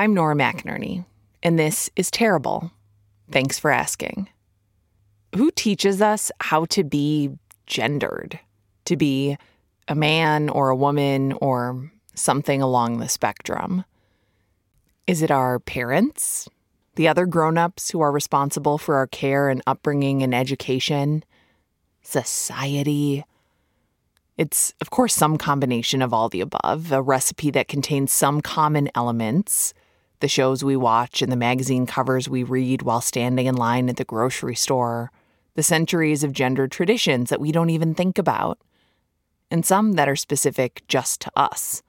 I'm Nora McInerny, and this is terrible. Thanks for asking. Who teaches us how to be gendered? To be a man or a woman or something along the spectrum? Is it our parents? The other grown ups who are responsible for our care and upbringing and education? Society? It's, of course, some combination of all the above, a recipe that contains some common elements the shows we watch and the magazine covers we read while standing in line at the grocery store, the centuries of gendered traditions that we don't even think about, and some that are specific just to us.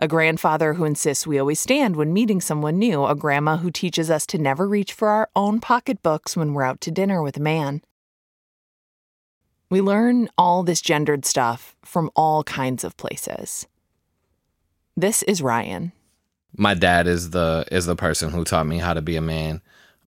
A grandfather who insists we always stand when meeting someone new, a grandma who teaches us to never reach for our own pocketbooks when we're out to dinner with a man. We learn all this gendered stuff from all kinds of places. This is Ryan. My dad is the is the person who taught me how to be a man.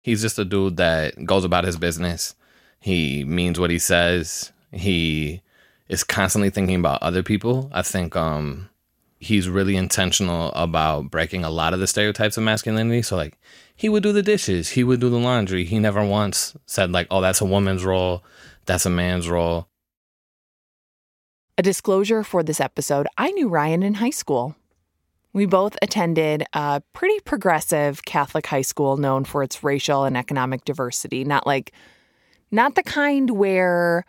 He's just a dude that goes about his business. He means what he says. He is constantly thinking about other people. I think um he's really intentional about breaking a lot of the stereotypes of masculinity. So like he would do the dishes, he would do the laundry. He never once said like, "Oh, that's a woman's role, that's a man's role." A disclosure for this episode, I knew Ryan in high school. We both attended a pretty progressive Catholic high school known for its racial and economic diversity, not like not the kind where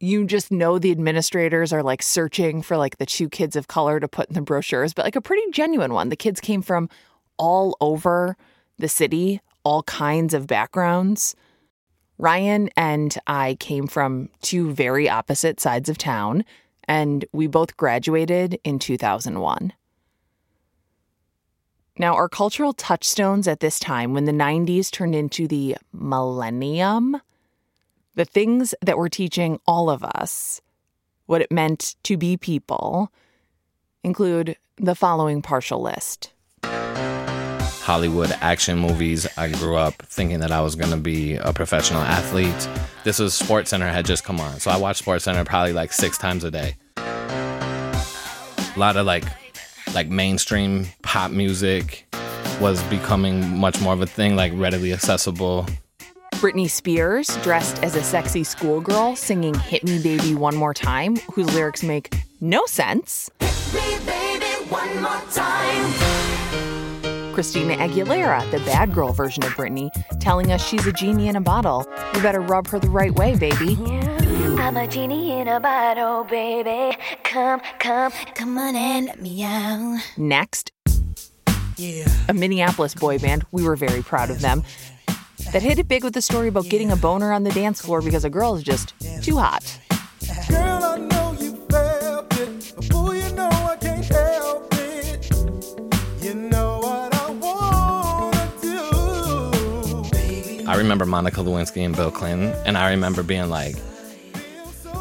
you just know the administrators are like searching for like the two kids of color to put in the brochures, but like a pretty genuine one. The kids came from all over the city, all kinds of backgrounds. Ryan and I came from two very opposite sides of town, and we both graduated in 2001. Now, our cultural touchstones at this time, when the 90s turned into the millennium, the things that were teaching all of us what it meant to be people include the following partial list Hollywood action movies. I grew up thinking that I was going to be a professional athlete. This was SportsCenter had just come on. So I watched SportsCenter probably like 6 times a day. A lot of like like mainstream pop music was becoming much more of a thing, like readily accessible. Britney Spears, dressed as a sexy schoolgirl, singing Hit Me Baby One More Time, whose lyrics make no sense. Christina Aguilera, the bad girl version of Britney, telling us she's a genie in a bottle. You better rub her the right way, baby. I'm a genie in a bottle, baby. Come, come, come on and let me out. Next, yeah. a Minneapolis boy band. We were very proud of them. That hit it big with the story about getting a boner on the dance floor because a girl is just too hot. Girl, I know you felt it. Before you know I can't help it. You know what I wanna do. I remember Monica Lewinsky and Bill Clinton, and I remember being like,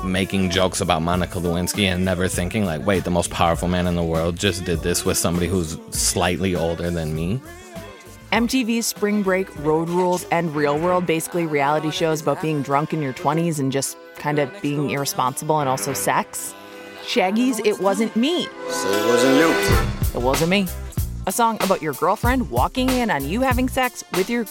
making jokes about Monica Lewinsky and never thinking like, wait, the most powerful man in the world just did this with somebody who's slightly older than me. MTV's Spring Break, Road Rules, and Real World basically reality shows about being drunk in your 20s and just kind of being irresponsible and also sex. Shaggy's It Wasn't Me. So it wasn't you. It wasn't me. A song about your girlfriend walking in on you having sex with your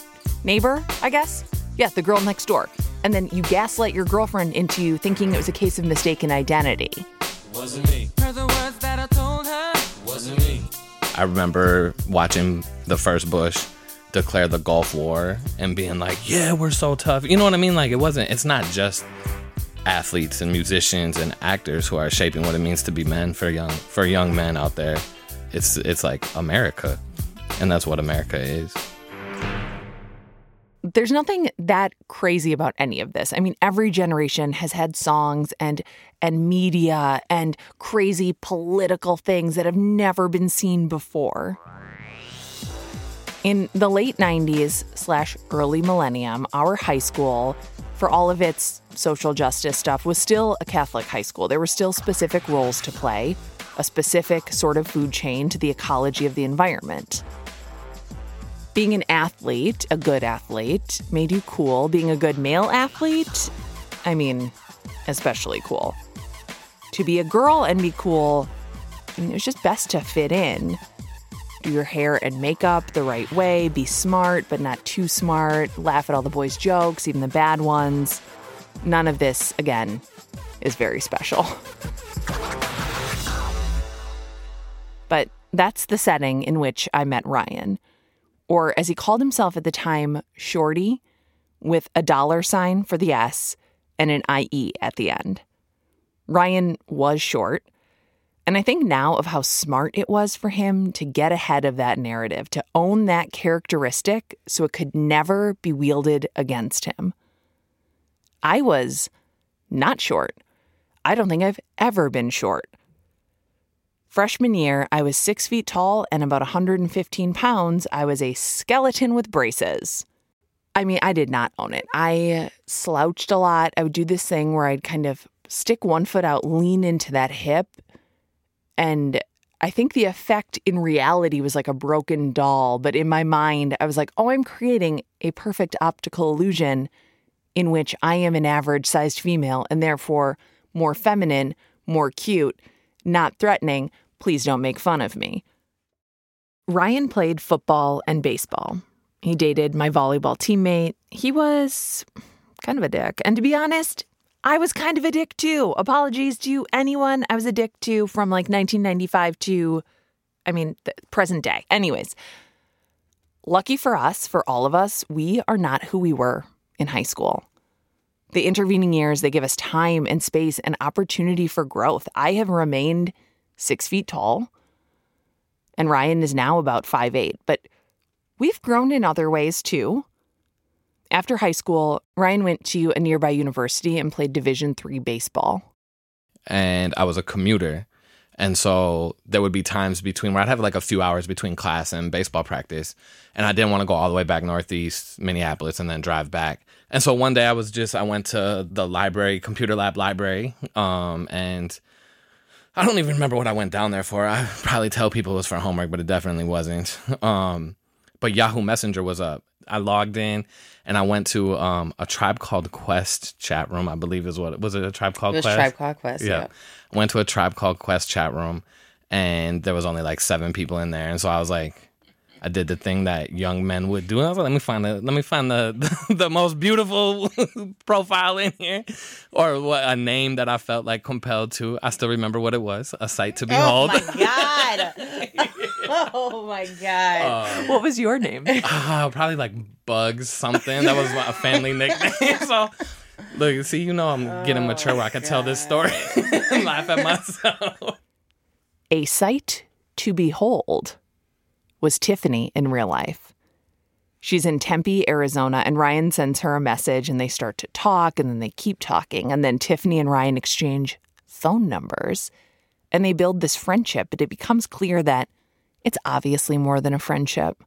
neighbor, I guess? Yeah, the girl next door. And then you gaslight your girlfriend into you thinking it was a case of mistaken identity. Wasn't me. I remember watching the first Bush declare the Gulf War and being like, "Yeah, we're so tough." You know what I mean? Like it wasn't. It's not just athletes and musicians and actors who are shaping what it means to be men for young for young men out there. It's it's like America, and that's what America is there's nothing that crazy about any of this. I mean, every generation has had songs and and media and crazy political things that have never been seen before. In the late 90s slash early millennium, our high school, for all of its social justice stuff, was still a Catholic high school. There were still specific roles to play, a specific sort of food chain to the ecology of the environment. Being an athlete, a good athlete, made you cool. Being a good male athlete, I mean, especially cool. To be a girl and be cool, I mean, it was just best to fit in. do your hair and makeup the right way, be smart but not too smart, laugh at all the boys' jokes, even the bad ones. None of this, again, is very special. But that's the setting in which I met Ryan, or as he called himself at the time, Shorty, with a dollar sign for the S and an IE at the end. Ryan was short. And I think now of how smart it was for him to get ahead of that narrative, to own that characteristic so it could never be wielded against him. I was not short. I don't think I've ever been short. Freshman year, I was six feet tall and about 115 pounds. I was a skeleton with braces. I mean, I did not own it. I slouched a lot. I would do this thing where I'd kind of stick one foot out, lean into that hip. And I think the effect in reality was like a broken doll. But in my mind, I was like, oh, I'm creating a perfect optical illusion in which I am an average sized female and therefore more feminine, more cute, not threatening. Please don't make fun of me. Ryan played football and baseball. He dated my volleyball teammate. He was kind of a dick. And to be honest, I was kind of a dick too. Apologies to anyone I was a dick to from like 1995 to, I mean, present day. Anyways, lucky for us, for all of us, we are not who we were in high school. The intervening years, they give us time and space and opportunity for growth. I have remained six feet tall, and Ryan is now about five eight. but we've grown in other ways too. After high school, Ryan went to a nearby university and played Division three baseball. And I was a commuter. And so there would be times between where I'd have like a few hours between class and baseball practice. And I didn't want to go all the way back northeast Minneapolis and then drive back. And so one day I was just I went to the library, computer lab library, um, and I don't even remember what I went down there for. I probably tell people it was for homework, but it definitely wasn't. Um, but Yahoo Messenger was up. I logged in and I went to um, a tribe called Quest chat room. I believe is what was it a tribe called It was Quest? Tribe Called Quest. Yeah. I went to a tribe called Quest chat room, and there was only like seven people in there, and so I was like, I did the thing that young men would do. And I was like, let me find the let me find the the, the most beautiful profile in here, or what a name that I felt like compelled to. I still remember what it was: a sight to behold. Oh my god. oh my god. What was your name? Ah, probably like Bugs something. That was a family nickname. so. Look, see, you know I'm getting mature where I can tell this story and laugh at myself. A sight to behold was Tiffany in real life. She's in Tempe, Arizona, and Ryan sends her a message and they start to talk and then they keep talking. And then Tiffany and Ryan exchange phone numbers and they build this friendship, but it becomes clear that it's obviously more than a friendship.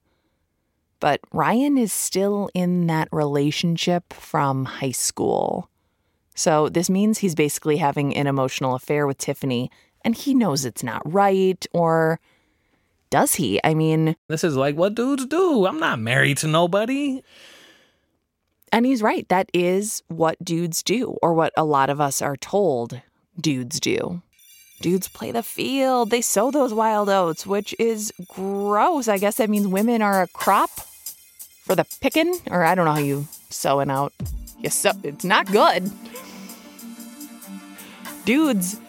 But Ryan is still in that relationship from high school. So this means he's basically having an emotional affair with Tiffany and he knows it's not right or does he? I mean, This is like what dudes do. I'm not married to nobody. and he's right. That is what dudes do or what a lot of us are told dudes do. Dudes play the field. They sow those wild oats, which is gross. I guess that means women are a crop for the picking, or I don't know how you sow an out. You sow, it's not good. Dudes,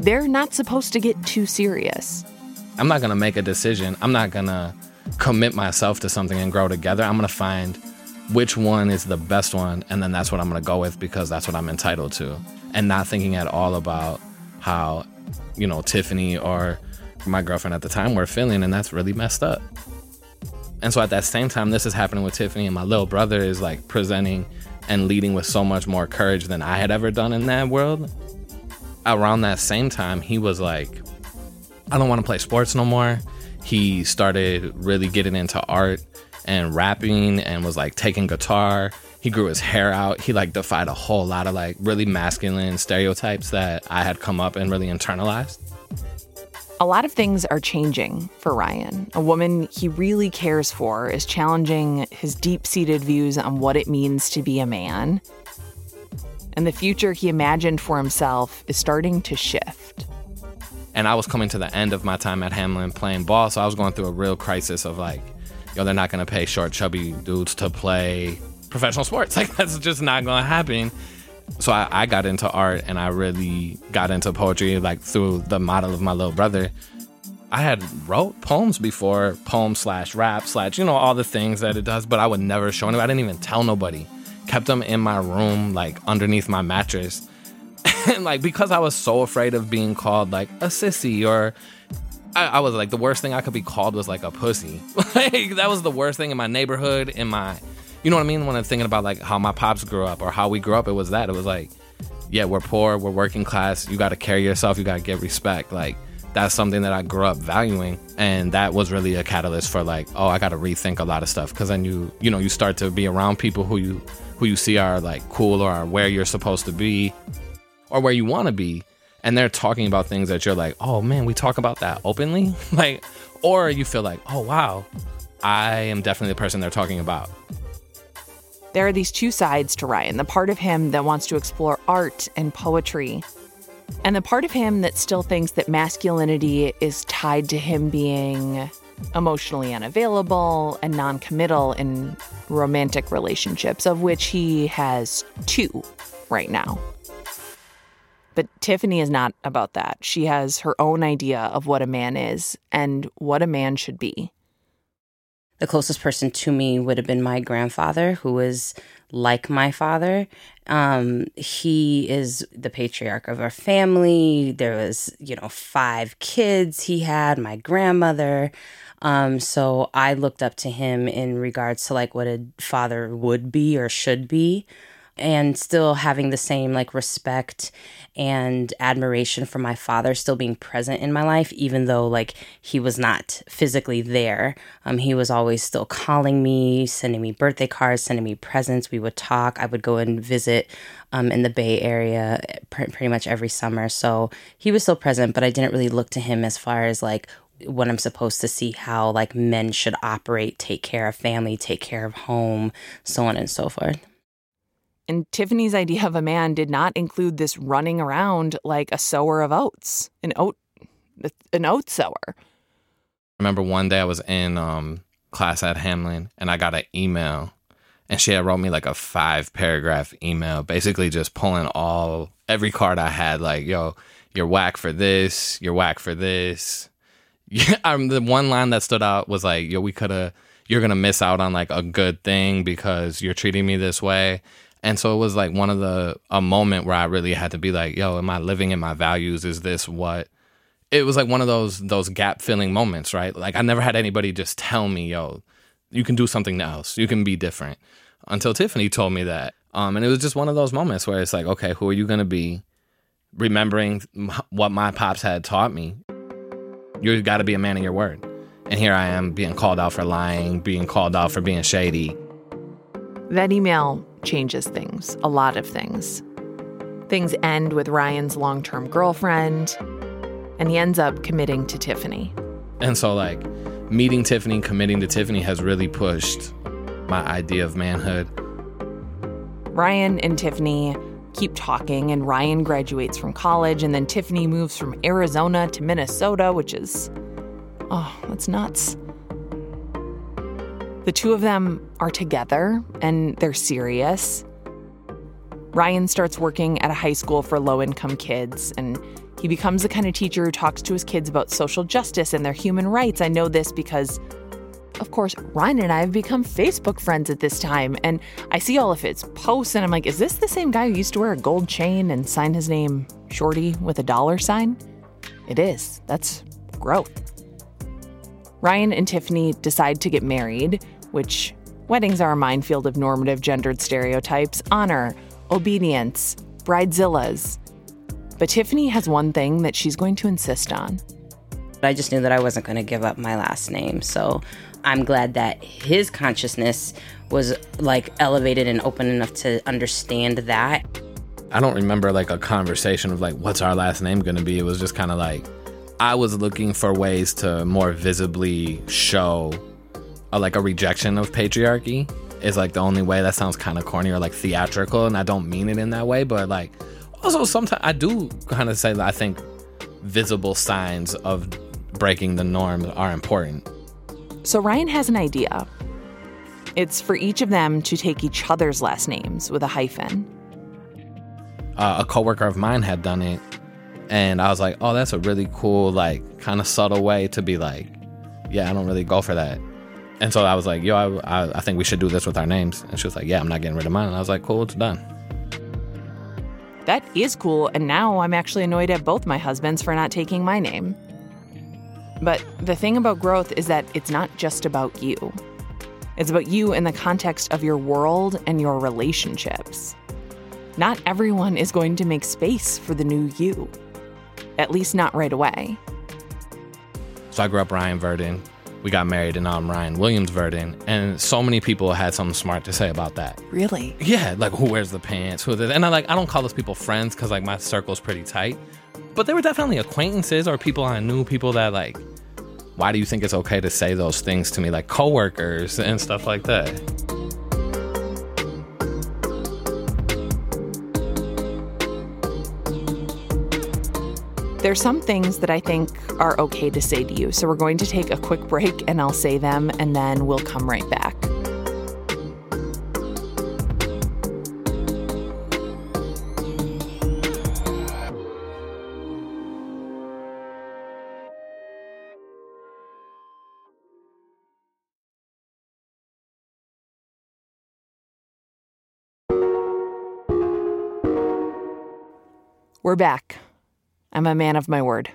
they're not supposed to get too serious. I'm not gonna make a decision. I'm not gonna commit myself to something and grow together. I'm gonna find which one is the best one, and then that's what I'm gonna go with because that's what I'm entitled to, and not thinking at all about how, you know, Tiffany or my girlfriend at the time were feeling, and that's really messed up. And so at that same time, this is happening with Tiffany, and my little brother is like presenting and leading with so much more courage than I had ever done in that world. Around that same time, he was like, I don't want to play sports no more. He started really getting into art and rapping and was like taking guitar. He grew his hair out. He like defied a whole lot of like really masculine stereotypes that I had come up and really internalized. A lot of things are changing for Ryan. A woman he really cares for is challenging his deep seated views on what it means to be a man. And the future he imagined for himself is starting to shift. And I was coming to the end of my time at Hamline playing ball, so I was going through a real crisis of like, yo, they're not gonna pay short, chubby dudes to play professional sports. Like that's just not gonna happen. So I, I got into art and I really got into poetry like through the model of my little brother. I had wrote poems before, poem slash rap slash, you know, all the things that it does, but I would never show anybody. I didn't even tell nobody. Kept them in my room, like underneath my mattress. And like because I was so afraid of being called like a sissy or I, I was like the worst thing I could be called was like a pussy. like that was the worst thing in my neighborhood, in my you know what I mean? When I'm thinking about like how my pops grew up or how we grew up, it was that. It was like, yeah, we're poor, we're working class, you gotta carry yourself, you gotta get respect. Like that's something that I grew up valuing. And that was really a catalyst for like, oh, I gotta rethink a lot of stuff. Cause then you you know, you start to be around people who you who you see are like cool or are where you're supposed to be or where you wanna be. And they're talking about things that you're like, oh man, we talk about that openly? like or you feel like, oh wow, I am definitely the person they're talking about. There are these two sides to Ryan the part of him that wants to explore art and poetry, and the part of him that still thinks that masculinity is tied to him being emotionally unavailable and non committal in romantic relationships, of which he has two right now. But Tiffany is not about that. She has her own idea of what a man is and what a man should be. The closest person to me would have been my grandfather, who was like my father. Um, he is the patriarch of our family. There was, you know, five kids he had, my grandmother. Um, so I looked up to him in regards to like what a father would be or should be and still having the same like respect and admiration for my father still being present in my life even though like he was not physically there. Um he was always still calling me sending me birthday cards sending me presents. We would talk. I would go and visit um in the bay area pr- pretty much every summer. So he was still present but i didn't really look to him as far as like what I'm supposed to see how like men should operate, take care of family, take care of home, so on and so forth. And Tiffany's idea of a man did not include this running around like a sower of oats, an oat, an oat sower. I remember one day I was in um, class at Hamline and I got an email, and she had wrote me like a five paragraph email, basically just pulling all every card I had, like, "Yo, you're whack for this, you're whack for this." Yeah, um, the one line that stood out was like, "Yo, we could have." You're gonna miss out on like a good thing because you're treating me this way and so it was like one of the a moment where I really had to be like, yo, am I living in my values? Is this what it was like one of those those gap filling moments, right? Like I never had anybody just tell me, yo, you can do something else. You can be different. Until Tiffany told me that. Um and it was just one of those moments where it's like, okay, who are you going to be? Remembering what my pops had taught me. You got to be a man of your word. And here I am being called out for lying, being called out for being shady. That email changes things, a lot of things. Things end with Ryan's long term girlfriend, and he ends up committing to Tiffany. And so, like, meeting Tiffany, committing to Tiffany has really pushed my idea of manhood. Ryan and Tiffany keep talking, and Ryan graduates from college, and then Tiffany moves from Arizona to Minnesota, which is, oh, that's nuts. The two of them are together and they're serious. Ryan starts working at a high school for low income kids, and he becomes the kind of teacher who talks to his kids about social justice and their human rights. I know this because, of course, Ryan and I have become Facebook friends at this time, and I see all of his posts, and I'm like, is this the same guy who used to wear a gold chain and sign his name Shorty with a dollar sign? It is. That's growth. Ryan and Tiffany decide to get married which weddings are a minefield of normative gendered stereotypes, honor, obedience, bridezillas. But Tiffany has one thing that she's going to insist on. I just knew that I wasn't going to give up my last name. So I'm glad that his consciousness was like elevated and open enough to understand that. I don't remember like a conversation of like, what's our last name going to be? It was just kind of like, I was looking for ways to more visibly show a, like a rejection of patriarchy is like the only way. That sounds kind of corny or like theatrical, and I don't mean it in that way. But like, also sometimes I do kind of say that I think visible signs of breaking the norm are important. So Ryan has an idea. It's for each of them to take each other's last names with a hyphen. Uh, a coworker of mine had done it, and I was like, "Oh, that's a really cool, like, kind of subtle way to be like, yeah, I don't really go for that." And so I was like, "Yo, I, I, I think we should do this with our names." And she was like, "Yeah, I'm not getting rid of mine." And I was like, "Cool, it's done." That is cool, and now I'm actually annoyed at both my husbands for not taking my name. But the thing about growth is that it's not just about you. It's about you in the context of your world and your relationships. Not everyone is going to make space for the new you, at least not right away. So I grew up Ryan Verdon. We got married, and now I'm Ryan Williams Verdon. And so many people had something smart to say about that. Really? Yeah, like who wears the pants, who this, and I like I don't call those people friends because like my circle's pretty tight, but they were definitely acquaintances or people I knew, people that like, why do you think it's okay to say those things to me, like coworkers and stuff like that. There's some things that I think are okay to say to you. So we're going to take a quick break and I'll say them and then we'll come right back. We're back. I'm a man of my word.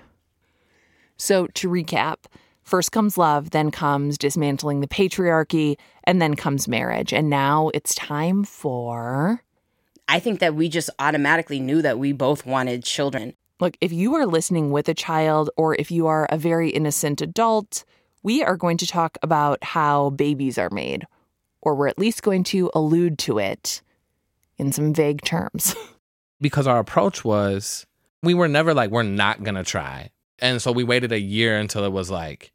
So, to recap, first comes love, then comes dismantling the patriarchy, and then comes marriage. And now it's time for. I think that we just automatically knew that we both wanted children. Look, if you are listening with a child or if you are a very innocent adult, we are going to talk about how babies are made, or we're at least going to allude to it in some vague terms. because our approach was we were never like we're not gonna try and so we waited a year until it was like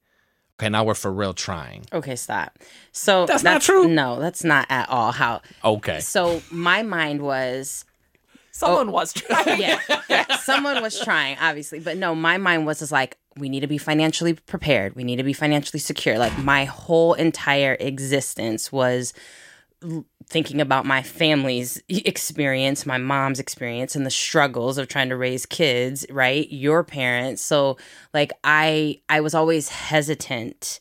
okay now we're for real trying Okay, stop. So That's not true? No, that's not at all how. okay So my mind was Someone oh, was trying. yeah, yeah, someone was trying, obviously, but no, my mind was just like, we need to be financially prepared. We need to be financially secure. Like my whole entire existence was l- thinking about my family's experience, my mom's experience, and the struggles of trying to raise kids. Right, your parents. So like I, I was always hesitant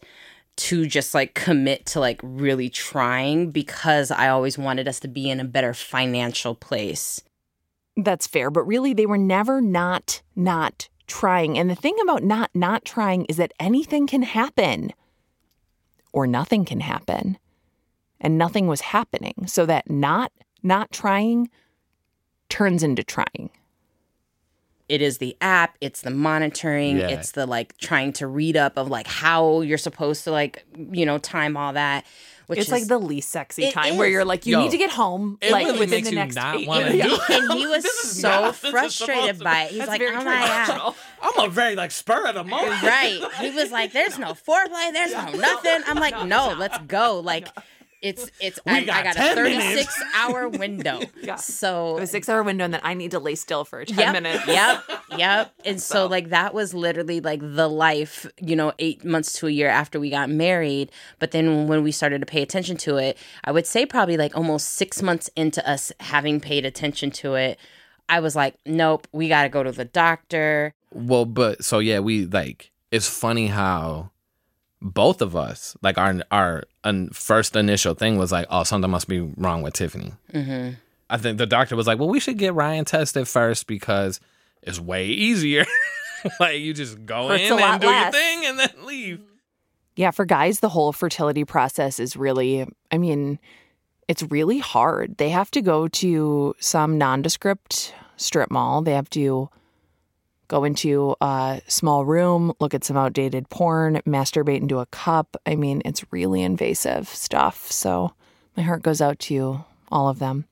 to just like commit to like really trying because I always wanted us to be in a better financial place. That's fair, but really they were never not not trying. And the thing about not not trying is that anything can happen or nothing can happen. And nothing was happening. So that not not trying turns into trying. it is the app it's the monitoring Yeah. it's the like trying to read up of like how you're supposed to like you know time all that which it's is like the least sexy It time where you're like, you Yo, need to get home it like really within makes the you next not eight wanna years. do and he was so not- this is supposed frustrated by it. He's like, oh my god. i'm a very like spur of the moment Right. He was like, there's no foreplay, there's no nothing. I'm like, no, let's go. Like it's it's I, got I got 10 a minutes. 36 hour window. Yeah. So A six hour window and then I need to lay still for 10 yep, minutes. Yep, yep. And so, like that was literally like the life, you know, eight months to a year after we got married. But then when we started to pay attention to it, I would say probably like almost six months into us having paid attention to it, I was like, nope, we got to go to the doctor. well but so yeah we like it's funny how both of us like our our un, first initial thing was like oh something must be wrong with tiffany Mm-hmm. I think the doctor was like, well, we should get Ryan tested first because it's way easier. like you just go Hurts in and do less. your thing and then leave. Yeah, for guys, the whole fertility process is really, I mean, it's really hard. They have to go to some nondescript strip mall. They have to go into a small room, look at some outdated porn, masturbate into a cup. I mean, it's really invasive stuff. So my heart goes out to you, all of them.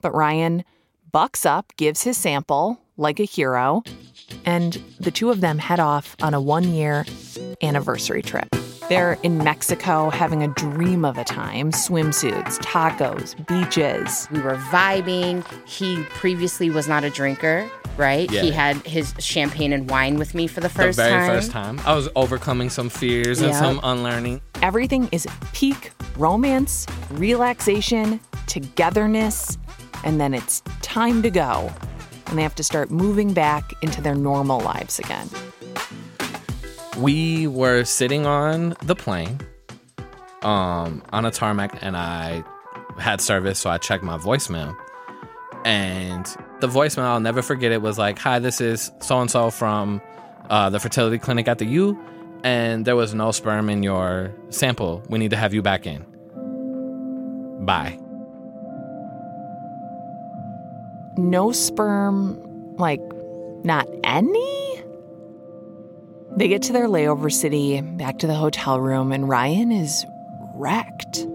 But Ryan bucks up, gives his sample like a hero, and the two of them head off on a one year anniversary trip. They're in Mexico having a dream of a time swimsuits, tacos, beaches. We were vibing. He previously was not a drinker, right? Yeah. He had his champagne and wine with me for the first the very time. first time. I was overcoming some fears and some unlearning. Everything is peak romance, relaxation, togetherness, and then it's time to go. And they have to start moving back into their normal lives again. We were sitting on the plane um on a tarmac and i had service so i checked my voicemail. And the voicemail i'll never forget it was like hi this is so and so from uh, the fertility clinic at the u and there was no sperm in your sample. We need to have you back in. Bye. No sperm, like, not any? They get to their layover city, back to the hotel room, and Ryan is wrecked.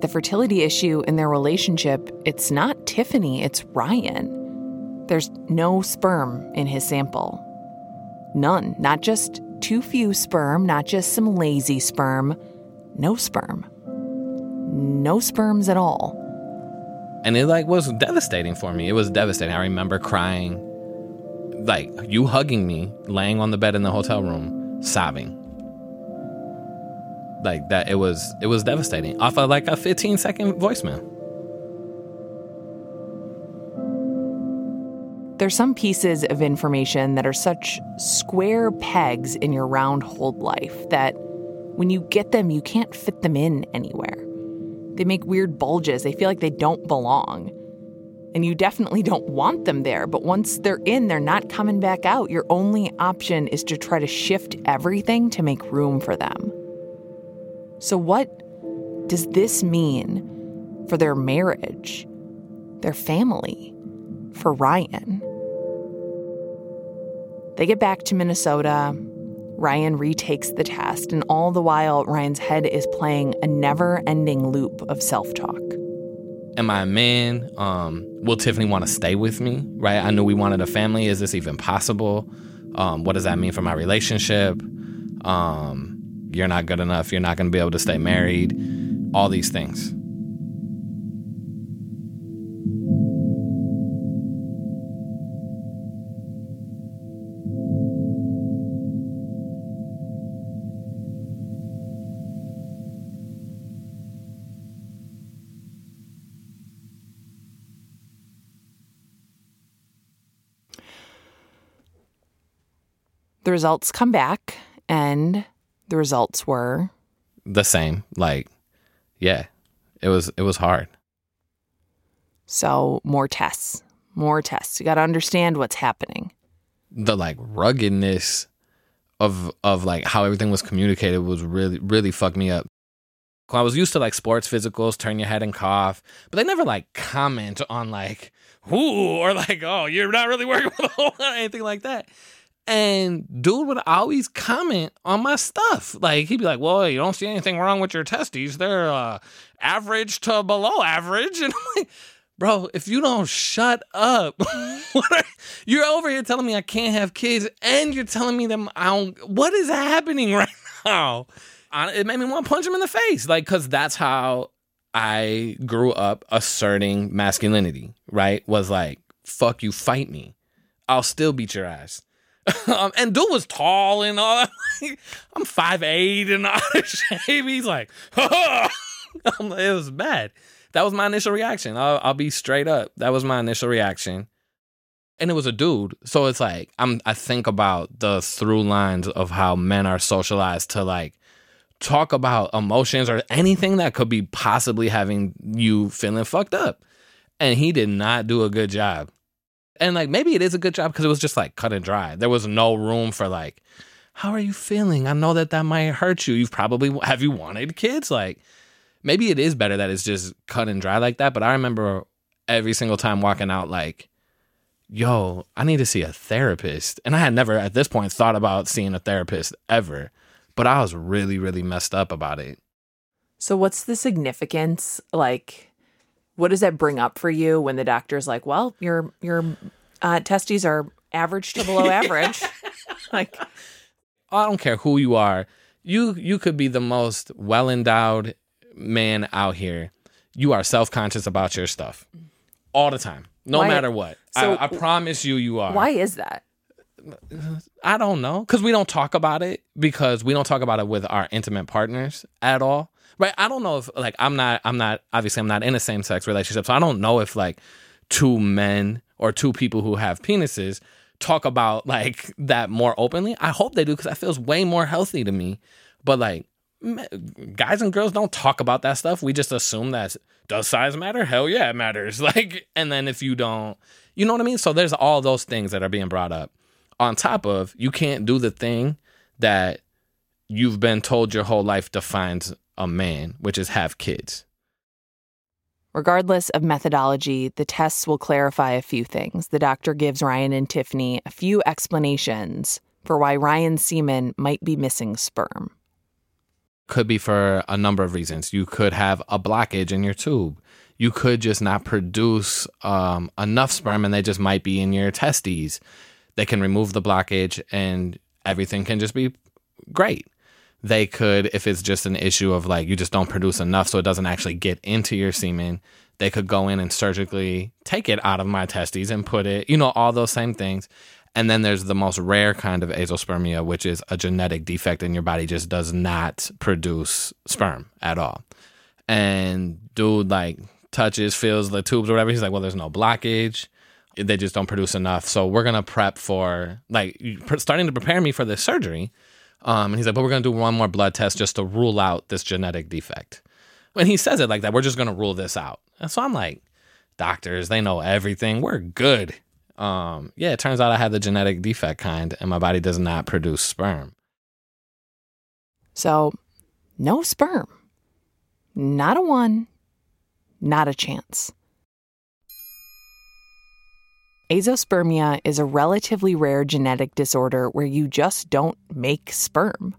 The fertility issue in their relationship, it's not Tiffany, it's Ryan. There's no sperm in his sample. None. Not just too few sperm, not just some lazy sperm. No sperm. No sperms at all. and it like was devastating for me it was devastating i remember crying like you hugging me laying on the bed in the hotel room sobbing like that it was it was devastating off of like a 15 second voicemail There's some pieces of information that are such square pegs in your round hold life that when you get them, you can't fit them in anywhere. They make weird bulges. They feel like they don't belong. And you definitely don't want them there. But once they're in, they're not coming back out. Your only option is to try to shift everything to make room for them. So, what does this mean for their marriage, their family, for Ryan? They get back to Minnesota. Ryan retakes the test, and all the while, Ryan's head is playing a never ending loop of self talk. Am i a man? Um will tiffany want to stay with me right? I knew we wanted a family. Is this even possible? Um what does that mean for my relationship? Um you're not good enough. You're not going to be able to stay married. All these things The results come back, and the results were the same like yeah it was it was hard so more tests, more tests. You got to understand what's happening. the like ruggedness of of like how everything was communicated was really really fucked me up i was used to like sports physicals turn your head and cough but they never like comment on like who or like oh you're not really working with a whole lot or anything like that and dude would always comment on my stuff like he'd be like well you don't see anything wrong with your testes they're uh average to below average and i'm like bro, if you don't shut up, are, you're over here telling me I can't have kids, and you're telling me that I don't. What is happening right now? It made me want to punch him in the face, like, because that's how I grew up asserting masculinity. Right? Was like, fuck you, fight me. I'll still beat your ass. um, and dude was tall and all. I'm five eight and out of shape. He's like, like, it was bad. That was my initial reaction. I'll, I'll be straight up. That was my initial reaction. And it was a dude. So it's like I'm I think about the through lines of how men are socialized to like talk about emotions or anything that could be possibly having you feeling fucked up. And he did not do a good job. And like maybe it is a good job because it was just like cut and dry. There was no room for like, how are you feeling? I know that that might hurt you. You've probably have you wanted kids? Like maybe it is better that it's just cut and dry like that. But I remember every single time walking out like, yo, I need to see a therapist. And I had never at this point thought about seeing a therapist ever. But I was really, really messed up about it. So, what's the significance? Like, what does that bring up for you when the doctor's like, "Well, your your uh, testes are average to below average"? like, I don't care who you are. you you could be the most well endowed man out here. You are self conscious about your stuff all the time, no Why- matter what. so- I, I promise you, you are. Why is that? I don't know because we don't talk about it because we don't talk about it with our intimate partners at all. Right? I don't know if like I'm not I'm not obviously I'm not in a same sex relationship, so I don't know if like two men or two people who have penises talk about like that more openly. I hope they do because that feels way more healthy to me. But like guys and girls don't talk about that stuff. We just assume that does size matter? Hell yeah, it matters. Like, and then if you don't, you know what I mean? So there's all those things that are being brought up. On top of you can't do the thing that you've been told your whole life defines a man, which is have kids. Regardless of methodology, the tests will clarify a few things. The doctor gives Ryan and Tiffany a few explanations for why Ryan's semen might be missing sperm. Could be for a number of reasons. You could have a blockage in your tube. You could just not produce um, enough sperm and they just might be in your testes. They can remove the blockage and everything can just be great. They could, if it's just an issue of like you just don't produce enough so it doesn't actually get into your semen, they could go in and surgically take it out of my testes and put it, you know, all those same things. And then there's the most rare kind of azospermia, which is a genetic defect in your body just does not produce sperm at all. And dude like touches, feels the tubes or whatever. He's like, well, there's no blockage. They just don't produce enough. So we're gonna prep for like starting to prepare me for this surgery. Um, and he's like, but we're gonna do one more blood test just to rule out this genetic defect. When he says it like that, we're just gonna rule this out. And so I'm like, doctors, they know everything. We're good. Um, yeah, it turns out I had the genetic defect kind, and my body does not produce sperm. So, no sperm. Not a one, not a chance. Azospermia is a relatively rare genetic disorder where you just don't make sperm.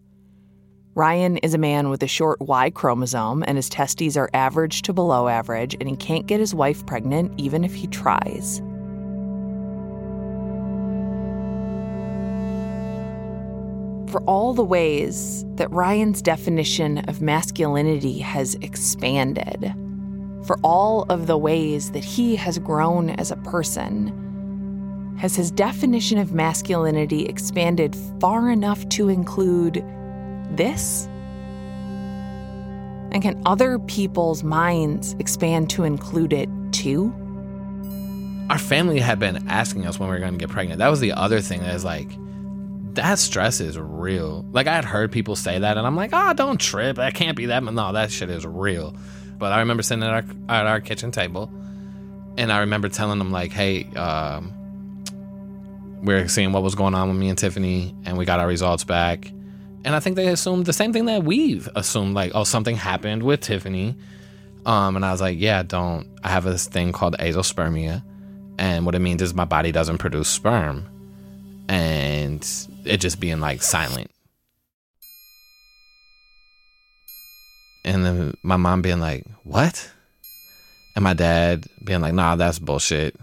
Ryan is a man with a short Y chromosome, and his testes are average to below average, and he can't get his wife pregnant even if he tries. For all the ways that Ryan's definition of masculinity has expanded, for all of the ways that he has grown as a person, has his definition of masculinity expanded far enough to include this? And can other people's minds expand to include it too? Our family had been asking us when we were going to get pregnant. That was the other thing that is like, that stress is real. Like I had heard people say that, and I'm like, oh, don't trip. That can't be that. No, that shit is real. But I remember sitting at our at our kitchen table, and I remember telling them like, hey, um, we're seeing what was going on with me and Tiffany, and we got our results back. And I think they assumed the same thing that we've assumed, like, oh, something happened with Tiffany. Um, and I was like, yeah, don't. I have this thing called azospermia, and what it means is my body doesn't produce sperm, and it just being like silent. And then my mom being like, what? And my dad being like, nah, that's bullshit.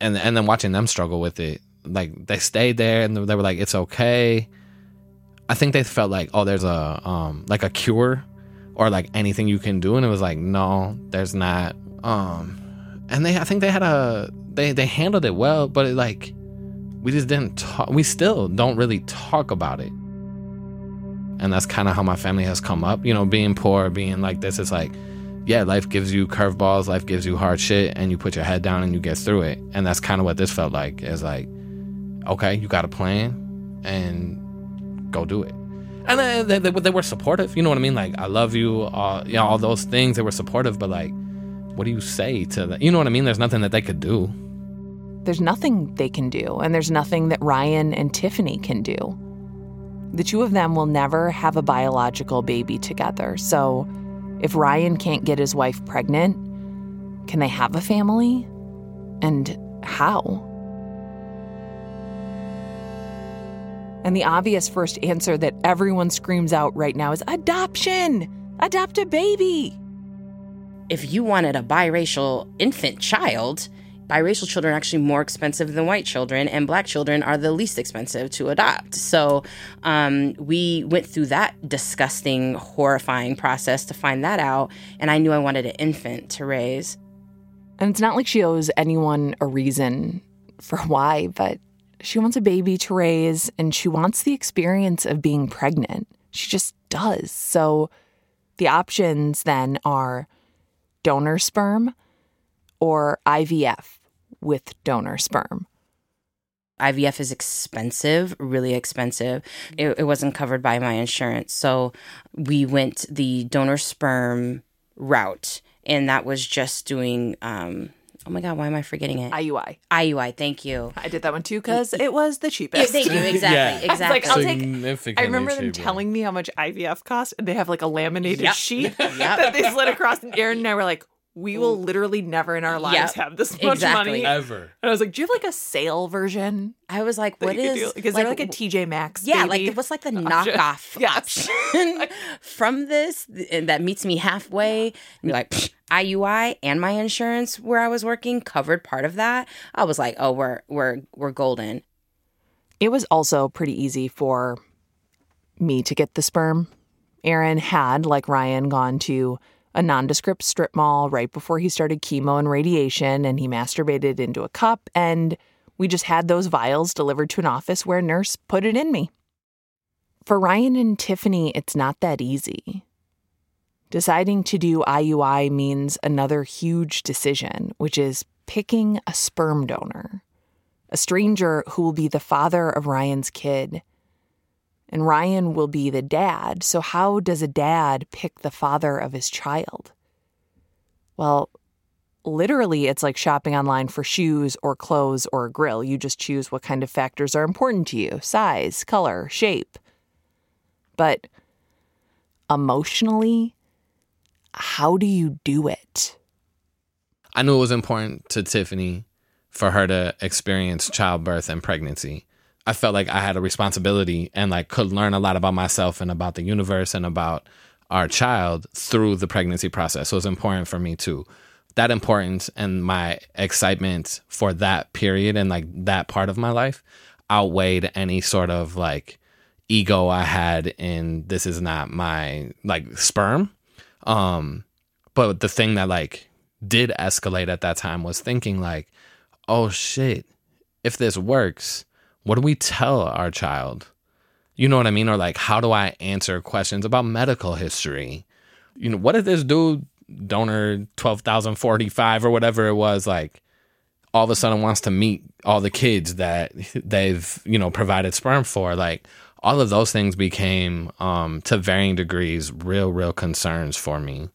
And and then watching them struggle with it, like they stayed there and they were like, it's okay. I think they felt like, oh, there's a um like a cure or like anything you can do, and it was like, no, there's not. Um, and they, I think they had a they they handled it well, but it like we just didn't talk. We still don't really talk about it, and that's kind of how my family has come up. You know, being poor, being like this, it's like, yeah, life gives you curveballs, life gives you hard shit, and you put your head down and you get through it. And that's kind of what this felt like. Is like, okay, you got a plan, and go do it. And they, they, they were supportive. You know what I mean? Like, I love you, uh, you know, all those things. They were supportive, but like, what do you say to that? You know what I mean? There's nothing that they could do. There's nothing they can do, and there's nothing that Ryan and Tiffany can do. The two of them will never have a biological baby together. So, if Ryan can't get his wife pregnant, can they have a family? And how? And the obvious first answer that everyone screams out right now is adoption! Adopt a baby! If you wanted a biracial infant child, biracial children are actually more expensive than white children, and black children are the least expensive to adopt. So um, we went through that disgusting, horrifying process to find that out, and I knew I wanted an infant to raise. And it's not like she owes anyone a reason for why, but she wants a baby to raise and she wants the experience of being pregnant. She just does. So the options then are donor sperm or IVF with donor sperm. IVF is expensive, really expensive. It, it wasn't covered by my insurance. So we went the donor sperm route, and that was just doing, um, oh my God, why am I forgetting it? IUI. IUI, thank you. I did that one too because it was the Yeah, cheapest. thank you, exactly, Yeah. I was like, exactly. I'll take- I remember them cheaper. telling me how much IVF cost, and they have like a laminated Yep. sheet Yep. that they slid across. And Aaron and I were like, we will literally never in our lives Yep. have this much Exactly. money. ever. And I was like, do you have like a sale version? I was like, what is what you could is. Like, is there like a TJ Maxx? yeah, baby? like what's like the option? knockoff Yes. option from this and that meets me halfway? And you're like, IUI and my insurance where I was working covered part of that. I was like, oh, we're we're we're golden. It was also pretty easy for me to get the sperm. Aaron had, like Ryan, gone to a nondescript strip mall right before he started chemo and radiation, and he masturbated into a cup, and we just had those vials delivered to an office where a nurse put it in me. For Ryan and Tiffany, it's not that easy. Deciding to do IUI means another huge decision, which is picking a sperm donor a stranger who will be the father of Ryan's kid. And Ryan will be the dad. So, how does a dad pick the father of his child? Well, literally, it's like shopping online for shoes or clothes or a grill. You just choose what kind of factors are important to you size, color, shape. But emotionally, how do you do it? I knew it was important to Tiffany for her to experience childbirth and pregnancy. I felt like I had a responsibility and like could learn a lot about myself and about the universe and about our child through the pregnancy process. So it's important for me to that importance and my excitement for that period and like that part of my life outweighed any sort of like ego I had in this is not my like sperm. Um but the thing that like did escalate at that time was thinking like, oh shit, if this works, what do we tell our child? You know what I mean? Or like, how do I answer questions about medical history? You know, what if this dude, donor 12,045 or whatever it was, like, all of a sudden wants to meet all the kids that they've, you know, provided sperm for? Like, all of those things became, um, to varying degrees, real, real concerns for me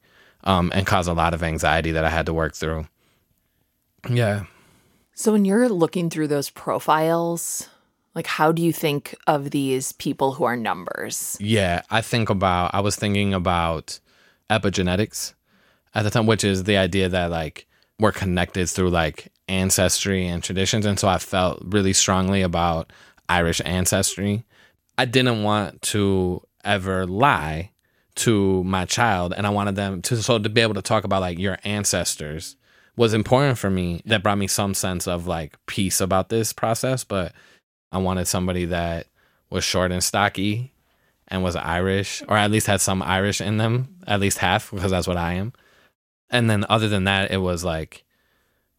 um, and caused a lot of anxiety that I had to work through. Yeah. So when you're looking through those profiles, like how do you think of these people who are numbers? Yeah. I think about, I was thinking about epigenetics at the time, which is the idea that like we're connected through like ancestry and traditions. And so I felt really strongly about Irish ancestry. I didn't want to ever lie to my child and I wanted them to so to be able to talk about like your ancestors was important for me that brought me some sense of like peace about this process but I wanted somebody that was short and stocky and was Irish or at least had some Irish in them at least half because that's what I am and then other than that it was like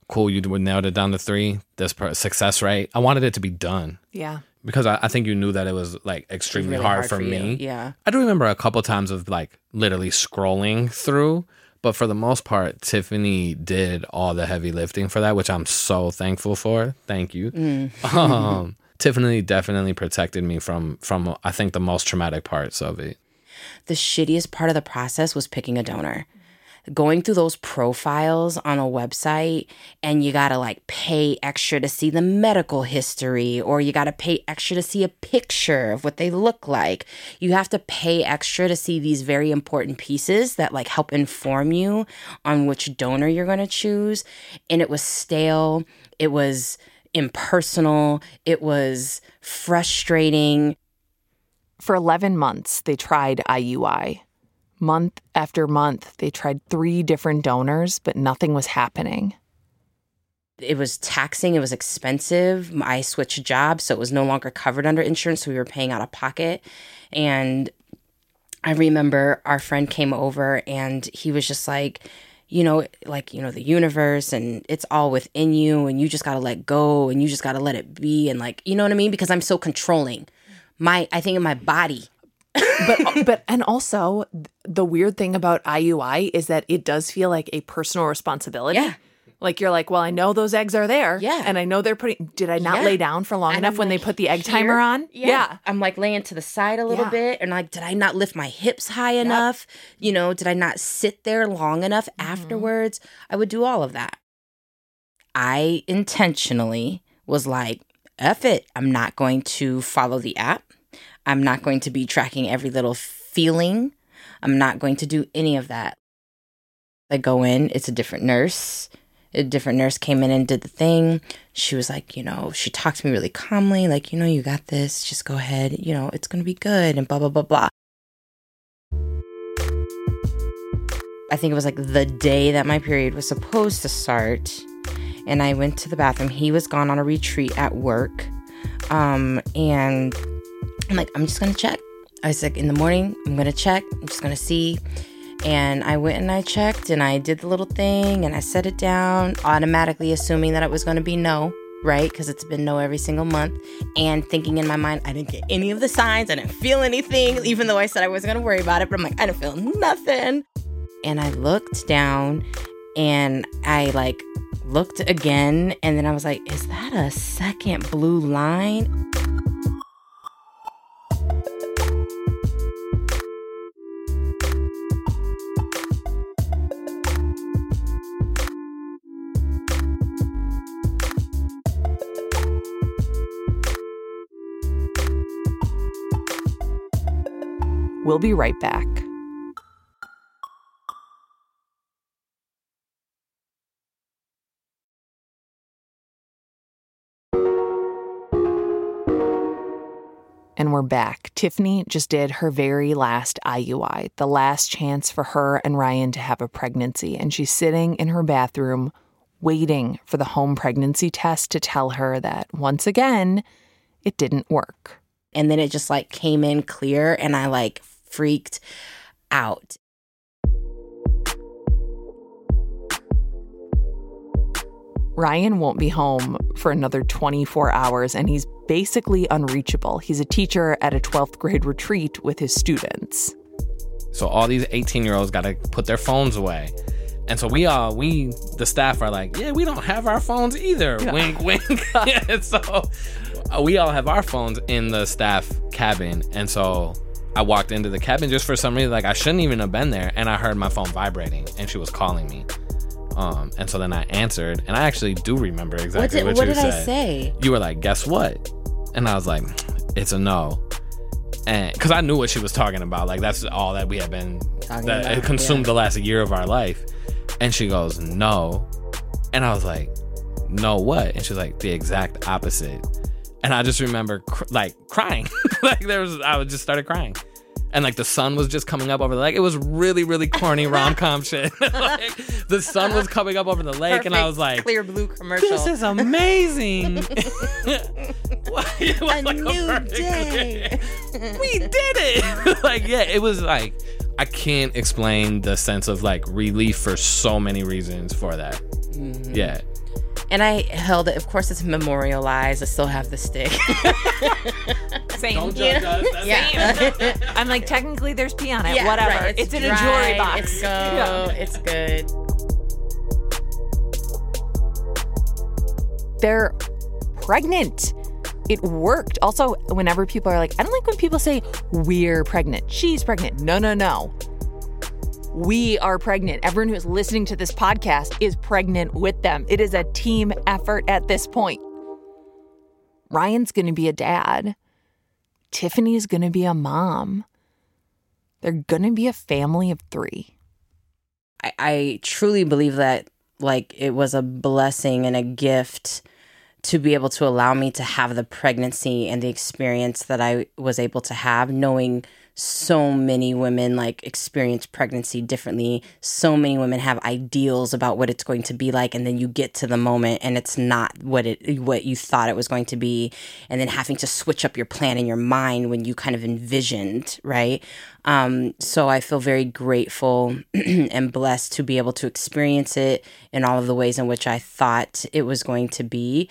cool you nailed it down to 3 this per- success rate I wanted it to be done Yeah. because I, I think you knew that it was like extremely Really hard, for, you. me Yeah. I do remember a couple times of like literally scrolling through, but for the most part, Tiffany did all the heavy lifting for that, which I'm so thankful for. Thank you. um, Tiffany definitely protected me from from I think the most traumatic parts of it. The shittiest part of the process was picking a donor. Going through those profiles on a website and you gotta like pay extra to see the medical history or you gotta pay extra to see a picture of what they look like. You have to pay extra to see these very important pieces that like help inform you on which donor you're gonna choose. And it was stale, it was impersonal, it was frustrating. For 11 months, they tried IUI. Month after month, they tried three different donors, but nothing was happening. it was taxing, it was expensive. I switched jobs, so it was no longer covered under insurance, so we were paying out of pocket. And I remember our friend came over and he was just like, you know, like, you know, the universe and it's all within you and you just got to let go and you just got to let it be. And like, you know what I mean? Because I'm so controlling. My, I think in my body, but but and also the weird thing about IUI is that it does feel like a personal responsibility. Yeah. Like you're like, well, I know those eggs are there. Yeah. And I know they're putting did I not Yeah. lay down for long And enough I'm when like, they put the egg here? timer on? Yeah. I'm like laying to the side a little Yeah. bit and like, did I not lift my hips high enough? You know, did I not sit there long enough Mm-hmm. afterwards? I would do all of that. I intentionally was like, F it. I'm not going to follow the app. I'm not going to be tracking every little feeling. I'm not going to do any of that. I go in, it's a different nurse. A different nurse came in and did the thing. She was like, you know, she talked to me really calmly, like, you know, you got this. Just go ahead. You know, it's to be good and blah, blah, blah, blah. I think it was like the day that my period was supposed to start. And I went to the bathroom. He was gone on a retreat at work. Um, and I'm like, I'm just to check. I was like, in the morning, I'm to check. I'm just to see. And I went and I checked and I did the little thing and I set it down, automatically assuming that it was going to be no, right? Because it's been no every single month. And thinking in my mind, I didn't get any of the signs. I didn't feel anything, even though I said I wasn't going to worry about it. But I'm like, I didn't feel nothing. And I looked down and I like looked again. And then I was like, is that a second blue line? We'll be right back. And we're back. Tiffany just did her very last IUI, the last chance for her and Ryan to have a pregnancy. And she's sitting in her bathroom waiting for the home pregnancy test to tell her that once again, it didn't work. And then it just like came in clear and I like freaked out. Ryan won't be home for another 24 hours and he's basically unreachable. He's a teacher at a 12th grade retreat with his students. So all these 18 year olds got to put their phones away. And so we all, we, the staff are like, yeah, we don't have our phones either. Wink, wink. yeah, so uh, we all have our phones in the staff cabin. And so I walked into the cabin just for some reason, like I shouldn't even have been there. And I heard my phone vibrating and she was calling me. Um, and so then I answered, and I actually do remember exactly What did, what, what you did I say? you were like, guess what? And I was like, it's a no. And because I knew what she was talking about. Like, that's all that we had been, Talking that about, consumed yeah. the last year of our life. And she goes, no. And I was like, no, what? And she was like, the exact opposite. And I just remember cr- like crying. like, there was, I was just started crying. And like the sun was just coming up over the lake. It was really, really corny rom com shit. like, the sun was coming up over the lake, and I was like, clear blue commercial. this is amazing. What? It was A like new perfect day. day. we did it. like, yeah, it was like I can't explain the sense of like relief for so many reasons for that. Mm-hmm. Yeah. And I held it. Of course, it's memorialized. I still have the stick. Same. judge us. That's yeah. I'm like, technically there's pee on it. Yeah, Whatever. right. It's, in a jewelry box. It's go. Yeah. It's good. They're pregnant. It worked. Also, whenever people are like, I don't like when people say, we're pregnant. She's pregnant. No, no, no. We are pregnant. Everyone who's listening to this podcast is pregnant with them. It is a team effort at this point. Ryan's going to be a dad. Tiffany's going to be a mom. They're going to be a family of three. I, I truly believe that like it was a blessing and a gift to be able to allow me to have the pregnancy and the experience that I was able to have, knowing so many women like experience pregnancy differently. So many women have ideals about what it's going to be like and then you get to the moment and it's not what it what you thought it was going to be and then having to switch up your plan in your mind when you kind of envisioned, right? Um, so I feel very grateful and blessed to be able to experience it in all of the ways in which I thought it was going to be.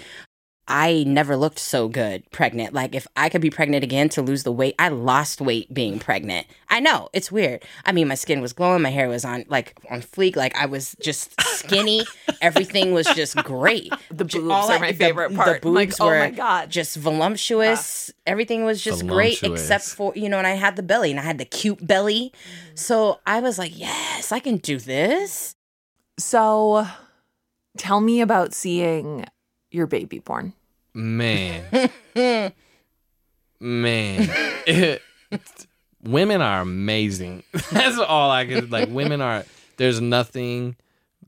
I never looked so good pregnant. Like if I could be pregnant again to lose the weight, I lost weight being pregnant. I know it's weird. I mean, my skin was glowing, my hair was on like on fleek, like I was just skinny. Everything was just great. The Ju- boobs all are I- my the- favorite part. The I'm like, boobs oh were my God. just voluptuous. Ah. Everything was just great, except for you know, and I had the belly, and I had the cute belly. Mm-hmm. So I was like, yes, I can do this. So tell me about seeing your baby born. Man. Man. women are amazing. That's all I can like women are there's nothing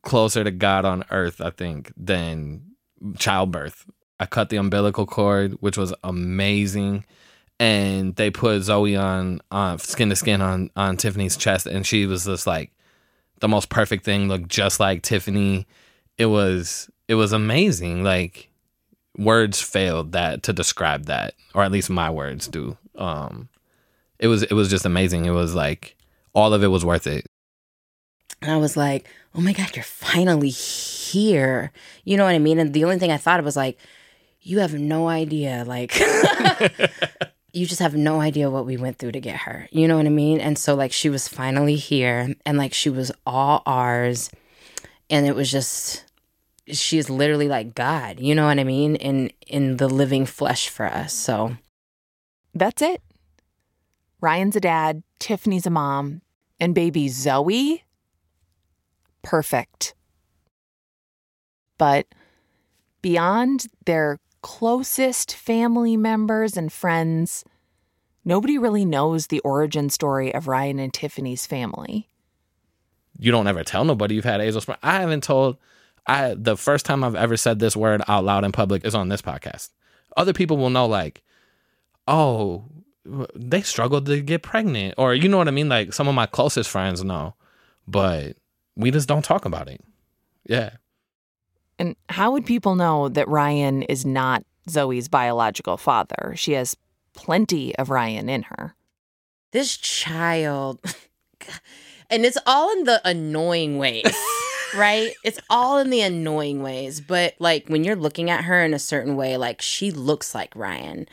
closer to God on earth, I think, than childbirth. I cut the umbilical cord, which was amazing. And they put Zoe on on skin to skin on on Tiffany's chest and she was just like the most perfect thing, looked just like Tiffany. It was it was amazing. Like words failed that to describe that, or at least my words do. Um, it was it was just amazing. It was like all of it was worth it. And I was like, oh my God, you're finally here. You know what I mean? And the only thing I thought of was like, you have no idea. Like, you just have no idea what we went through to get her. You know what I mean? And so, like, she was finally here and like she was all ours. And it was just, she is literally like God. You know what I mean? In in the living flesh for us. So That's it. Ryan's a dad, Tiffany's a mom, and baby Zoe, perfect. But beyond their closest family members and friends, nobody really knows the origin story of Ryan and Tiffany's family. You don't ever tell nobody you've had azoospermia. I haven't told. I the first time I've ever said this word out loud in public is on this podcast. Other people will know, like, oh, they struggled to get pregnant, or you know what I mean. Like some of my closest friends know, but we just don't talk about it. Yeah. And how would people know that Ryan is not Zoe's biological father? She has plenty of Ryan in her. this child and it's all in the annoying ways right? It's all in the annoying ways but like when you're looking at her in a certain way like she looks like ryan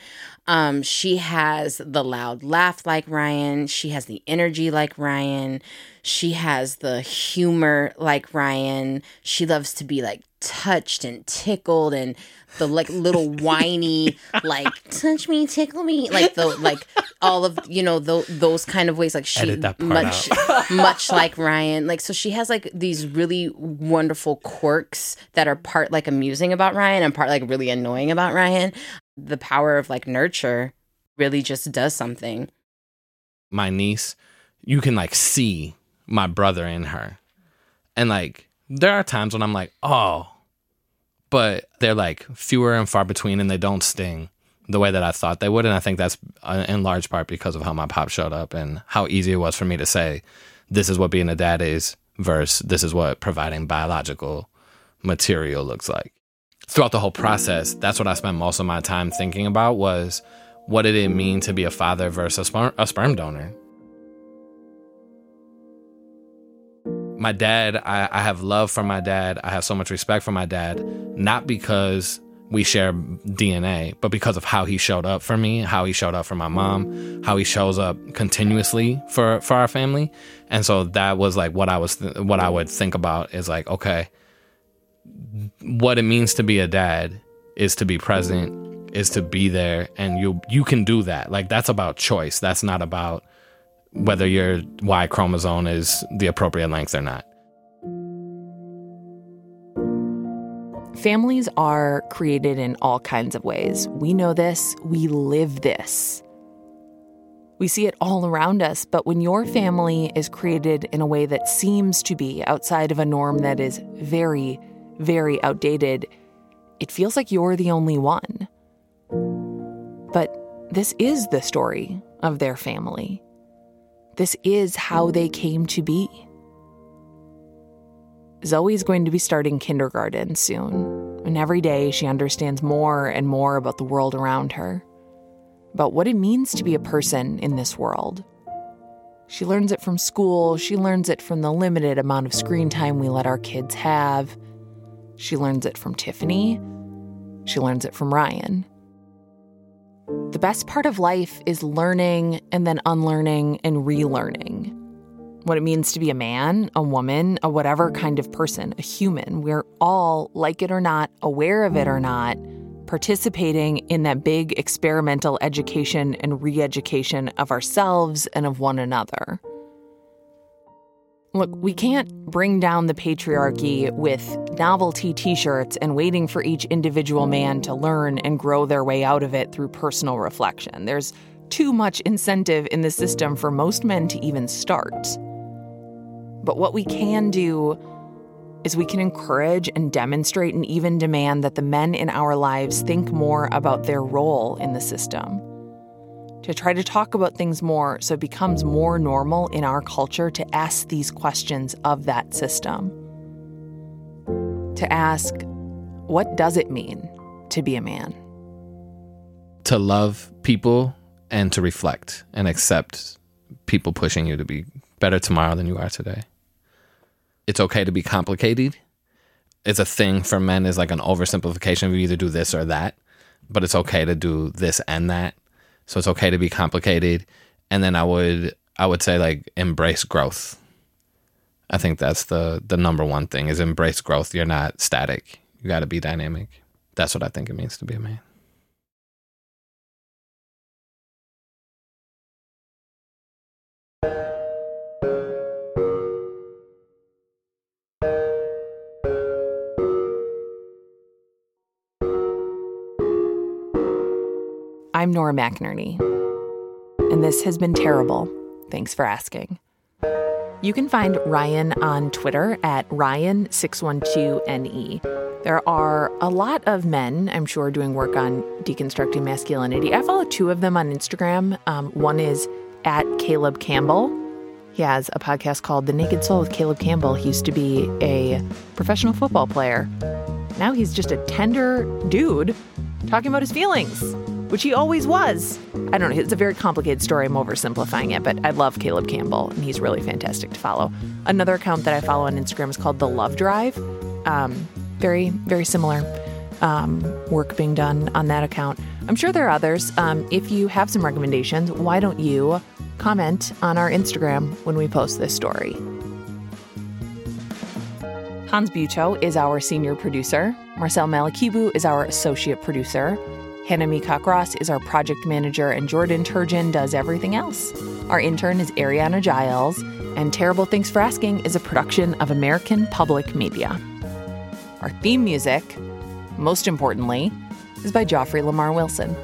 um she has the loud laugh like ryan. She has the energy like ryan. She has the humor like ryan. She loves to be like touched and tickled and the like little whiny like touch me tickle me like the like all of you know tho- those kind of ways. Like she Edit that part much much like Ryan. Like so she has like these really wonderful quirks that are part like amusing about Ryan and part like really annoying about Ryan the power of like nurture really just does something my niece, you can like see my brother in her. And like there are times when I'm like, "Oh." But they're like fewer and far between and they don't sting the way that I thought they would and I think that's uh, in large part because of how my pop showed up and how easy it was for me to say this is what being a dad is versus this is what providing biological material looks like. Throughout the whole process, that's what I spent most of my time thinking about was what did it mean to be a father versus a sperm, a sperm donor? My dad, I, I have love for my dad. I have so much respect for my dad, not because we share DNA, but because of how he showed up for me, how he showed up for my mom, how he shows up continuously for for our family. And so that was like what I was th- what I would think about is like, okay, what it means to be a dad is to be present, is to be there and you you can do that. Like that's about choice. That's not about whether your Y chromosome is the appropriate length or not. Families are created in all kinds of ways. We know this, we live this. We see it all around us, but when your family is created in a way that seems to be outside of a norm that is very, very outdated, it feels like you're the only one. But this is the story of their family. This is how they came to be. Zoe's going to be starting kindergarten soon, and every day she understands more and more about the world around her, about what it means to be a person in this world. She learns it from school, she learns it from the limited amount of screen time we let our kids have. She learns it from Tiffany, she learns it from Ryan. The best part of life is learning and then unlearning and relearning. What it means to be a man, a woman, a whatever kind of person, a human. We're all, like it or not, aware of it or not, participating in that big experimental education and re education of ourselves and of one another. Look, we can't bring down the patriarchy with novelty t shirts and waiting for each individual man to learn and grow their way out of it through personal reflection. There's too much incentive in the system for most men to even start. But what we can do is we can encourage and demonstrate and even demand that the men in our lives think more about their role in the system to try to talk about things more so it becomes more normal in our culture to ask these questions of that system. To ask, what does it mean to be a man? To love people and to reflect and accept people pushing you to be better tomorrow than you are today. It's okay to be complicated. It's a thing for men is like an oversimplification of you either do this or that, but it's okay to do this and that so it's okay to be complicated. And then I would I would say like embrace growth. I think that's the the number one thing is embrace growth. You're not static. You got to be dynamic. That's what I think it means to be a man. I'm Nora McInerny, and this has been terrible. Thanks for asking. You can find Ryan on Twitter at Ryan612NE. There are a lot of men, I'm sure, doing work on deconstructing masculinity. I follow two of them on Instagram. Um, one is at Caleb Campbell. He has a podcast called The Naked Soul with Caleb Campbell. He used to be a professional football player. Now he's just a tender dude talking about his feelings which he always was. I don't know. It's a very complicated story. I'm oversimplifying it, but I love Caleb Campbell, and he's really fantastic to follow. Another account that I follow on Instagram is called The Love Drive. Um, very, very similar um, work being done on that account. I'm sure there are others. Um, if you have some recommendations, why don't you comment on our Instagram when we post this story? Hans Buetow is our senior producer. Marcel Malekebu is our associate producer. Hannah Meacock Ross is our project manager, and Jordan Turgeon does everything else. Our intern is Ariana Giles, and Terrible Thanks for Asking is a production of American Public Media. Our theme music, most importantly, is by Joffrey Lamar Wilson.